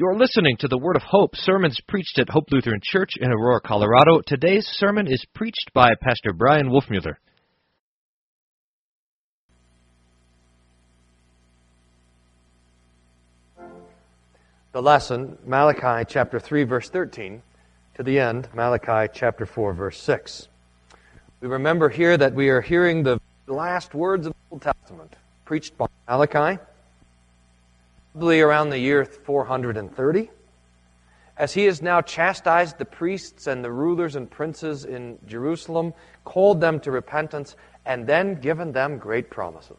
You're listening to the Word of Hope, sermons preached at Hope Lutheran Church in Aurora, Colorado. Today's sermon is preached by Pastor Bryan Wolfmueller. The lesson, Malachi chapter 3, verse 13, to the end, Malachi chapter 4, verse 6. We remember here that we are hearing the last words of the Old Testament preached by Malachi probably around the year 430, as he has now chastised the priests and the rulers and princes in Jerusalem, called them to repentance, and then given them great promises.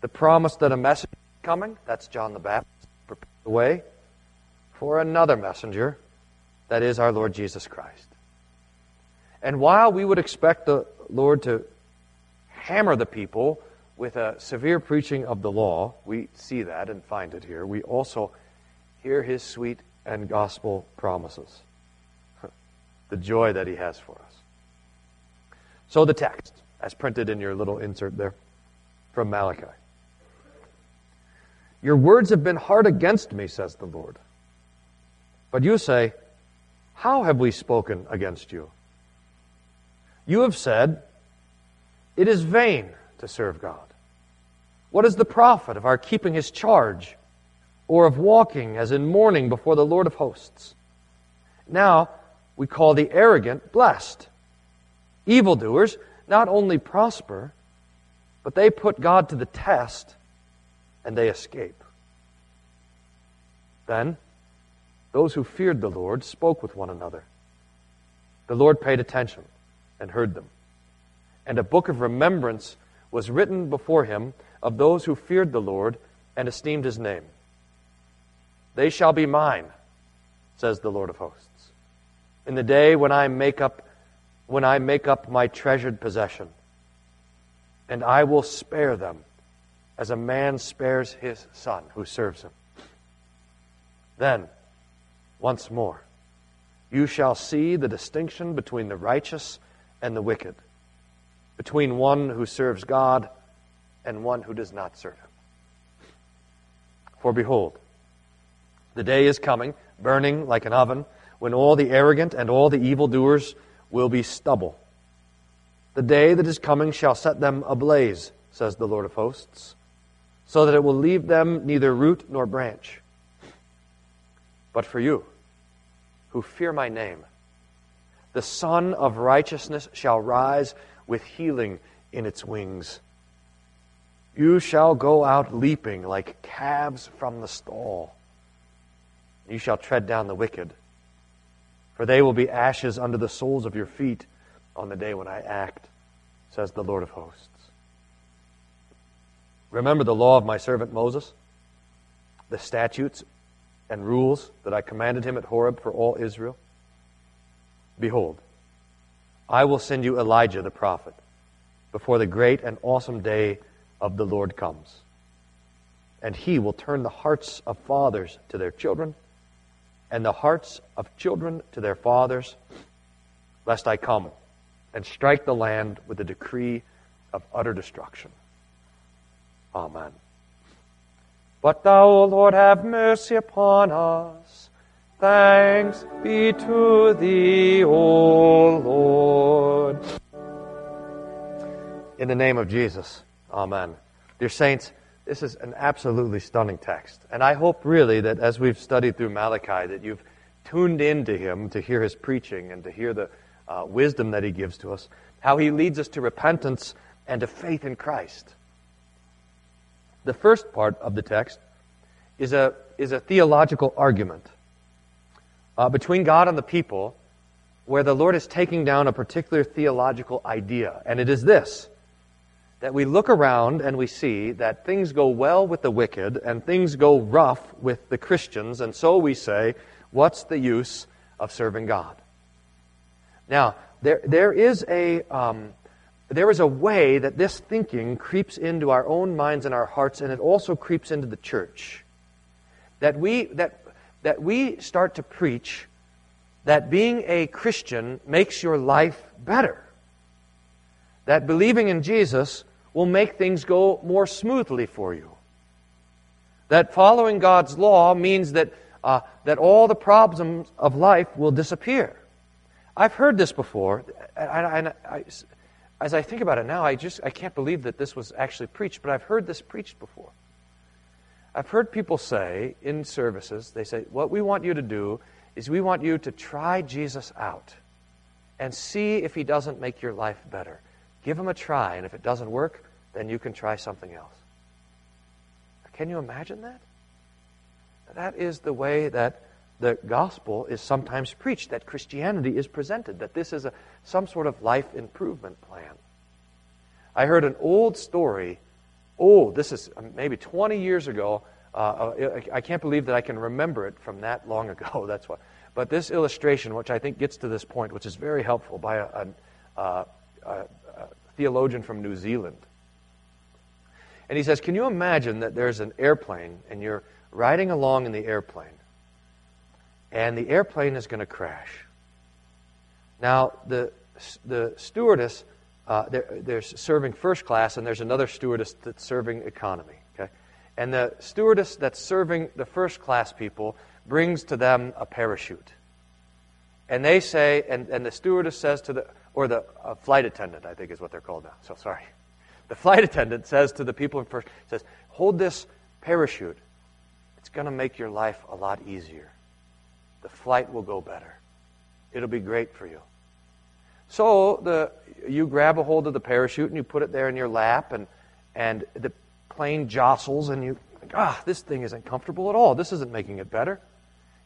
The promise that a messenger is coming, that's John the Baptist, prepare the way for another messenger, that is our Lord Jesus Christ. And while we would expect the Lord to hammer the people with a severe preaching of the law, we see that and find it here. We also hear his sweet and gospel promises, the joy that he has for us. So, the text, as printed in your little insert there from Malachi. Your words have been hard against me, says the Lord. But you say, How have we spoken against you? You have said, It is vain to serve God. What is the profit of our keeping his charge, or of walking as in mourning before the Lord of hosts? Now we call the arrogant blessed. Evildoers not only prosper, but they put God to the test and they escape. Then those who feared the Lord spoke with one another. The Lord paid attention and heard them. And a book of remembrance was written before him of those who feared the Lord and esteemed his name. They shall be mine, says the Lord of hosts. In the day when I make up when I make up my treasured possession, and I will spare them as a man spares his son who serves him. Then, once more, you shall see the distinction between the righteous and the wicked, between one who serves God and one who does not serve him. For behold, the day is coming, burning like an oven, when all the arrogant and all the evildoers will be stubble. The day that is coming shall set them ablaze, says the Lord of hosts, so that it will leave them neither root nor branch. But for you, who fear my name, the Sun of righteousness shall rise with healing in its wings. You shall go out leaping like calves from the stall. You shall tread down the wicked, for they will be ashes under the soles of your feet on the day when I act, says the Lord of hosts. Remember the law of my servant Moses, the statutes and rules that I commanded him at Horeb for all Israel? Behold, I will send you Elijah the prophet before the great and awesome day of the Lord comes. And he will turn the hearts of fathers to their children, and the hearts of children to their fathers, lest I come and strike the land with a decree of utter destruction. Amen. But thou, O Lord, have mercy upon us. Thanks be to thee, O Lord. In the name of Jesus. Amen. Dear Saints, this is an absolutely stunning text. And I hope really that as we've studied through Malachi, that you've tuned into him to hear his preaching and to hear the uh, wisdom that he gives to us, how he leads us to repentance and to faith in Christ. The first part of the text is a, is a theological argument uh, between God and the people where the Lord is taking down a particular theological idea. And it is this that we look around and we see that things go well with the wicked and things go rough with the Christians, and so we say, what's the use of serving God? Now, there, there, is a, um, there is a way that this thinking creeps into our own minds and our hearts, and it also creeps into the church. That we, that, that we start to preach that being a Christian makes your life better. That believing in Jesus will make things go more smoothly for you. That following God's law means that, uh, that all the problems of life will disappear. I've heard this before, and as I think about it now, I just I can't believe that this was actually preached, but I've heard this preached before. I've heard people say in services, they say, what we want you to do is we want you to try Jesus out and see if he doesn't make your life better. Give them a try, and if it doesn't work, then you can try something else. Can you imagine that? That is the way that the gospel is sometimes preached, that Christianity is presented, that this is a, some sort of life improvement plan. I heard an old story, Oh, this is uh, maybe 20 years ago. Uh, uh I can't believe that I can remember it from that long ago. That's what. But this illustration, which I think gets to this point, which is very helpful, by a, a, a, a theologian from New Zealand. And he says, Can you imagine that there's an airplane and you're riding along in the airplane and the airplane is going to crash? Now, the, the stewardess, uh, they're, they're serving first class and there's another stewardess that's serving economy. Okay? And the stewardess that's serving the first class people brings to them a parachute. And they say, and, and the stewardess says to the, or the uh, flight attendant, I think is what they're called now. So sorry. The flight attendant says to the people in first, says, hold this parachute. It's going to make your life a lot easier. The flight will go better. It'll be great for you. So the, you grab a hold of the parachute and you put it there in your lap, and, and the plane jostles, and you, ah, this thing isn't comfortable at all. This isn't making it better.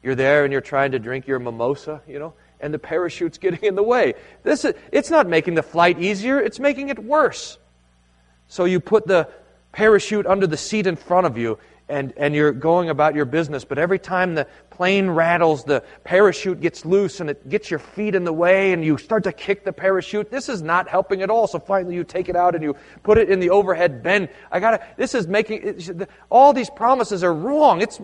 You're there and you're trying to drink your mimosa, you know, and the parachute's getting in the way. This is, it's not making the flight easier, it's making it worse. So you put the parachute under the seat in front of you and, and you're going about your business, but every time the plane rattles, the parachute gets loose and it gets your feet in the way and you start to kick the parachute. This is not helping at all. So finally you take it out and you put it in the overhead bin. I gotta, this is making, all these promises are wrong. It's,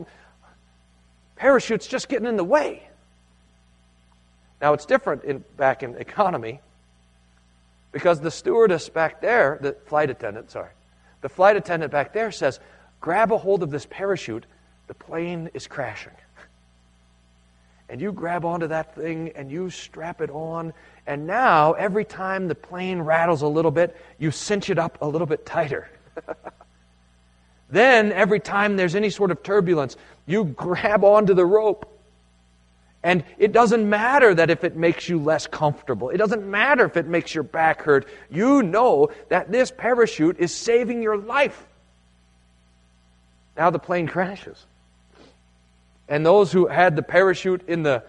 parachute's just getting in the way. Now it's different in, back in economy because the stewardess back there, the flight attendant, sorry, the flight attendant back there says, grab a hold of this parachute, the plane is crashing. And you grab onto that thing and you strap it on, and now every time the plane rattles a little bit, you cinch it up a little bit tighter. then, every time there's any sort of turbulence, you grab onto the rope and it doesn't matter that if it makes you less comfortable. It doesn't matter if it makes your back hurt. You know that this parachute is saving your life. Now the plane crashes. And those who had the parachute in the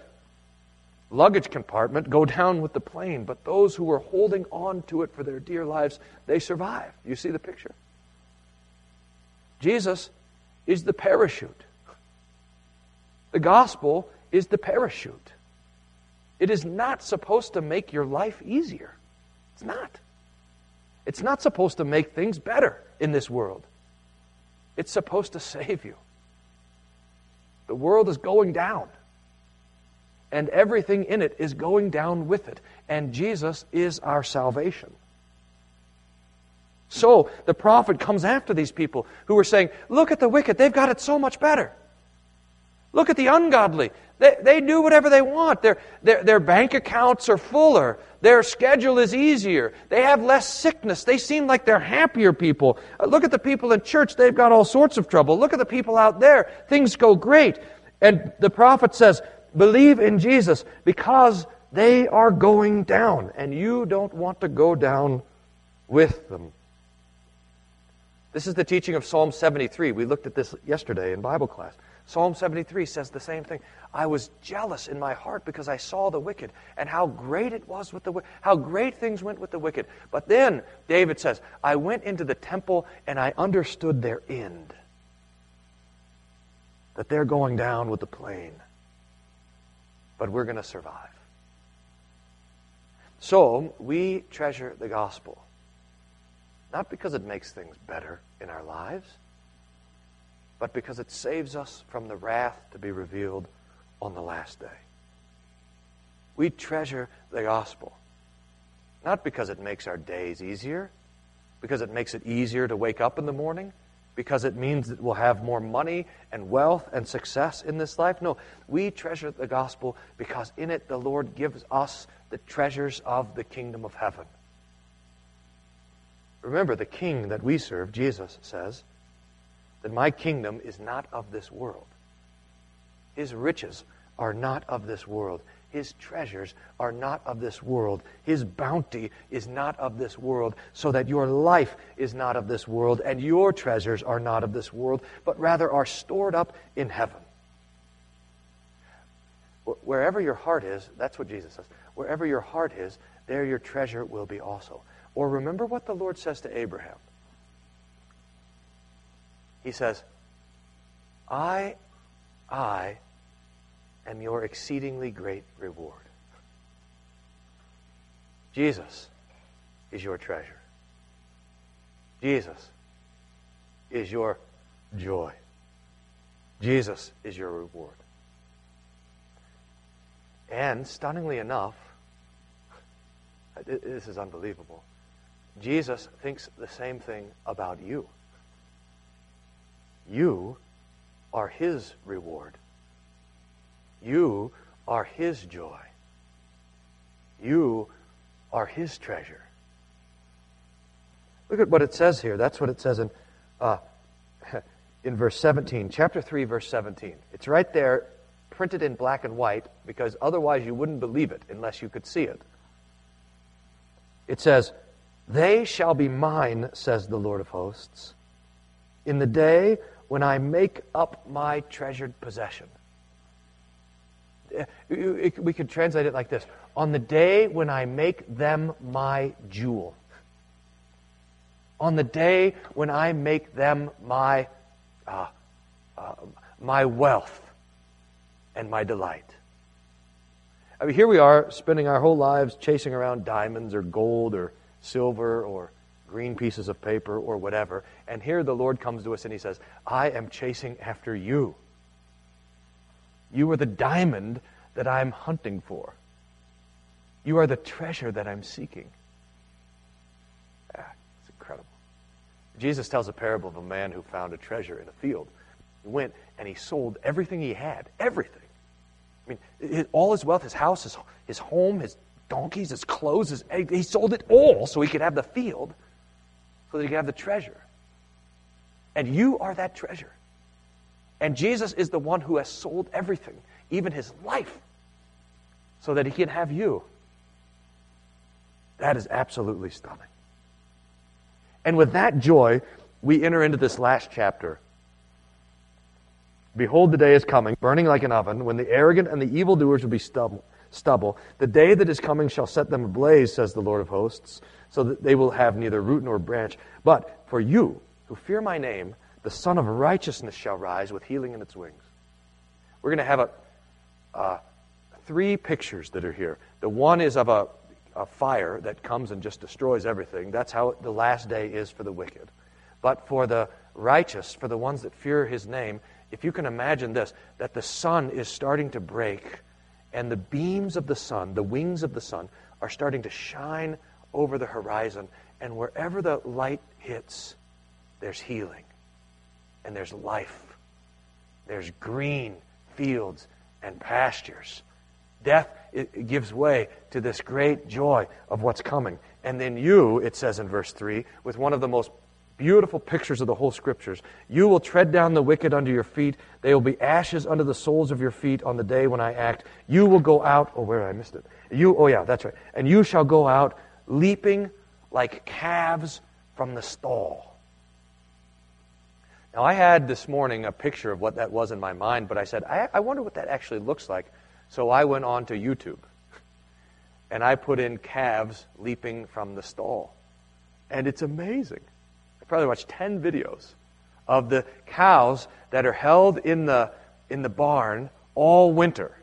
luggage compartment go down with the plane. But those who were holding on to it for their dear lives, they survive. You see the picture? Jesus is the parachute. The gospel is the parachute. It is not supposed to make your life easier. It's not. It's not supposed to make things better in this world. It's supposed to save you. The world is going down, and everything in it is going down with it, and Jesus is our salvation. So the prophet comes after these people who are saying, Look at the wicked, they've got it so much better. Look at the ungodly. They, they do whatever they want. Their, their, their bank accounts are fuller. Their schedule is easier. They have less sickness. They seem like they're happier people. Uh, look at the people in church. They've got all sorts of trouble. Look at the people out there. Things go great. And the prophet says, believe in Jesus because they are going down. And you don't want to go down with them. This is the teaching of Psalm 73. We looked at this yesterday in Bible class. Psalm 73 says the same thing. I was jealous in my heart because I saw the wicked and how great it was with the how great things went with the wicked. But then David says, I went into the temple and I understood their end. That they're going down with the plane. But we're going to survive. So, we treasure the gospel. Not because it makes things better in our lives but because it saves us from the wrath to be revealed on the last day. We treasure the gospel, not because it makes our days easier, because it makes it easier to wake up in the morning, because it means that we'll have more money and wealth and success in this life. No, we treasure the gospel because in it the Lord gives us the treasures of the kingdom of heaven. Remember, the king that we serve, Jesus says, that my kingdom is not of this world. His riches are not of this world. His treasures are not of this world. His bounty is not of this world, so that your life is not of this world, and your treasures are not of this world, but rather are stored up in heaven. Wherever your heart is, that's what Jesus says. Wherever your heart is, there your treasure will be also. Or remember what the Lord says to Abraham. He says, I, I am your exceedingly great reward. Jesus is your treasure. Jesus is your joy. Jesus is your reward. And stunningly enough, this is unbelievable. Jesus thinks the same thing about you. You are his reward. You are His joy. You are His treasure. Look at what it says here. That's what it says in, uh, in verse 17, chapter 3, verse 17. It's right there, printed in black and white, because otherwise you wouldn't believe it unless you could see it. It says, They shall be mine, says the Lord of hosts, in the day when I make up my treasured possession. We could translate it like this. On the day when I make them my jewel, on the day when I make them my, uh, uh, my wealth and my delight. I mean, here we are spending our whole lives chasing around diamonds or gold or silver or green pieces of paper or whatever. And here the Lord comes to us and He says, I am chasing after you. You are the diamond that I'm hunting for. You are the treasure that I'm seeking. Ah, it's incredible. Jesus tells a parable of a man who found a treasure in a field. He went and he sold everything he had. Everything. I mean, all his wealth, his house, his, his home, his donkeys, his clothes, his, egg. he sold it all so he could have the field, so that he could have the treasure. And you are that treasure. And Jesus is the one who has sold everything, even his life, so that he can have you. That is absolutely stunning. And with that joy, we enter into this last chapter. Behold, the day is coming, burning like an oven, when the arrogant and the evildoers will be stubble. Stubble. The day that is coming shall set them ablaze, says the Lord of hosts, so that they will have neither root nor branch. But for you, who fear my name, the Sun of Righteousness shall rise with healing in its wings. We're going to have a, three pictures that are here. The one is of a, a fire that comes and just destroys everything. That's how the last day is for the wicked. But for the righteous, for the ones that fear his name, if you can imagine this, that the sun is starting to break, and the beams of the sun, the wings of the sun, are starting to shine over the horizon, and wherever the light hits, there's healing and there's life. There's green fields and pastures. Death gives way to this great joy of what's coming. And then you, it says in verse 3, with one of the most beautiful pictures of the whole scriptures, you will tread down the wicked under your feet. They will be ashes under the soles of your feet on the day when I act. You will go out, oh, where I missed it. You, oh yeah, that's right. And you shall go out leaping like calves from the stall. Now, I had this morning a picture of what that was in my mind, but I said, I, I wonder what that actually looks like. So I went on to YouTube and I put in calves leaping from the stall. And it's amazing. Probably watched 10 videos of the cows that are held in the, in the barn all winter.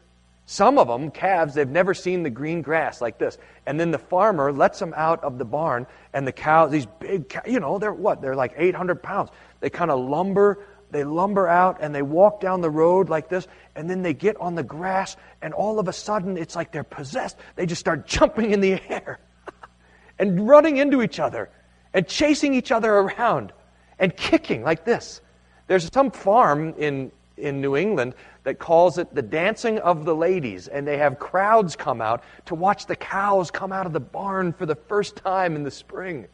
Some of them, calves, they've never seen the green grass like this. And then the farmer lets them out of the barn, and the cows, these big, you know, they're what? They're like 800 pounds. They kind of lumber, they lumber out and they walk down the road like this, and then they get on the grass, and all of a sudden it's like they're possessed. They just start jumping in the air and running into each other and chasing each other around. and kicking like this. There's some farm in, in New England that calls it the dancing of the ladies, and they have crowds come out to watch the cows come out of the barn for the first time in the spring.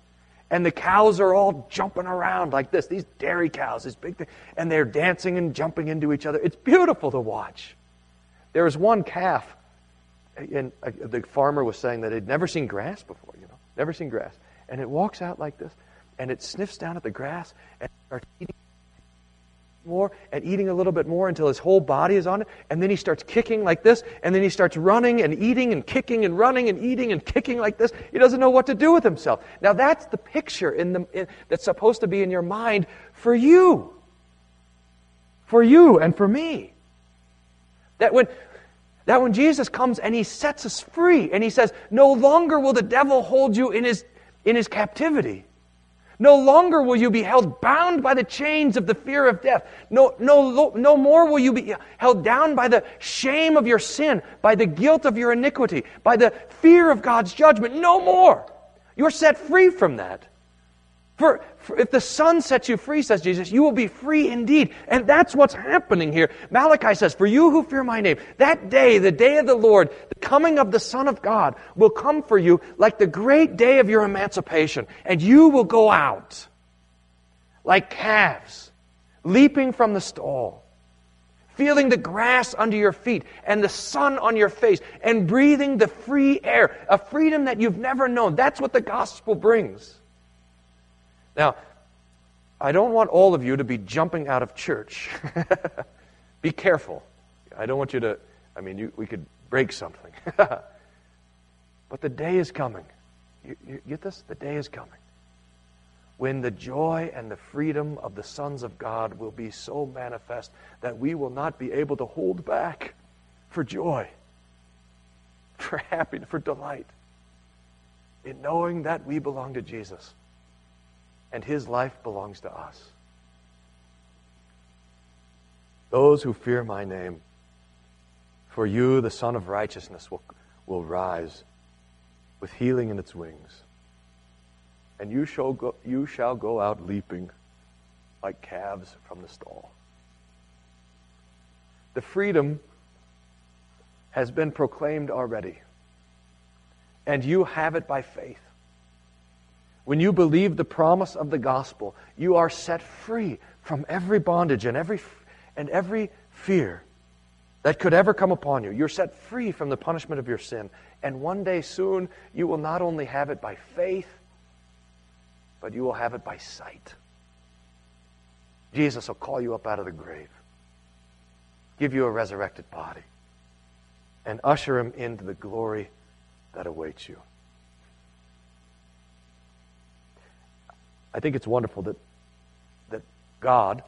And the cows are all jumping around like this, these dairy cows, this big thing, and they're dancing and jumping into each other. It's beautiful to watch. There was one calf, and uh, the farmer was saying that he'd never seen grass before, you know, never seen grass. And it walks out like this, and it sniffs down at the grass and starts eating more and eating a little bit more until his whole body is on it. And then he starts kicking like this. And then he starts running and eating and kicking and running and eating and kicking like this. He doesn't know what to do with himself. Now that's the picture in the, in, that's supposed to be in your mind for you. For you and for me. That when, that when Jesus comes and he sets us free and he says, no longer will the devil hold you in his, in his captivity. No longer will you be held bound by the chains of the fear of death. No, no, no more will you be held down by the shame of your sin, by the guilt of your iniquity, by the fear of God's judgment. No more. You're set free from that. For, for, if the Son sets you free, says Jesus, you will be free indeed. And that's what's happening here. Malachi says, For you who fear my name, that day, the day of the Lord, the coming of the Son of God, will come for you like the great day of your emancipation. And you will go out like calves, leaping from the stall, feeling the grass under your feet and the sun on your face, and breathing the free air, a freedom that you've never known. That's what the gospel brings. Now, I don't want all of you to be jumping out of church. be careful. I don't want you to, I mean, you, we could break something. but the day is coming. You, you get this? The day is coming when the joy and the freedom of the sons of God will be so manifest that we will not be able to hold back for joy, for happiness, for delight in knowing that we belong to Jesus and his life belongs to us. Those who fear my name, for you, the Son of Righteousness, will, will rise with healing in its wings. And you shall, go, you shall go out leaping like calves from the stall. The freedom has been proclaimed already, and you have it by faith. When you believe the promise of the gospel, you are set free from every bondage and every, and every fear that could ever come upon you. You're set free from the punishment of your sin. And one day soon, you will not only have it by faith, but you will have it by sight. Jesus will call you up out of the grave, give you a resurrected body, and usher him into the glory that awaits you. I think it's wonderful that, that God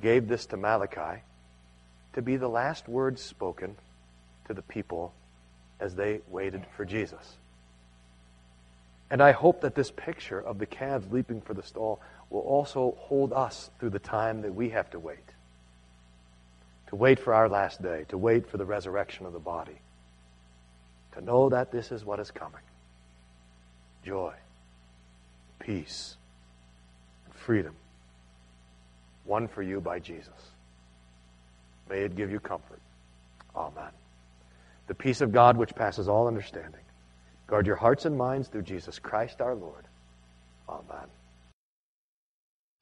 gave this to Malachi to be the last words spoken to the people as they waited for Jesus. And I hope that this picture of the calves leaping for the stall will also hold us through the time that we have to wait. To wait for our last day, to wait for the resurrection of the body. To know that this is what is coming joy, peace, freedom won for you by Jesus. May it give you comfort. Amen. The peace of God which passes all understanding. Guard your hearts and minds through Jesus Christ our Lord. Amen.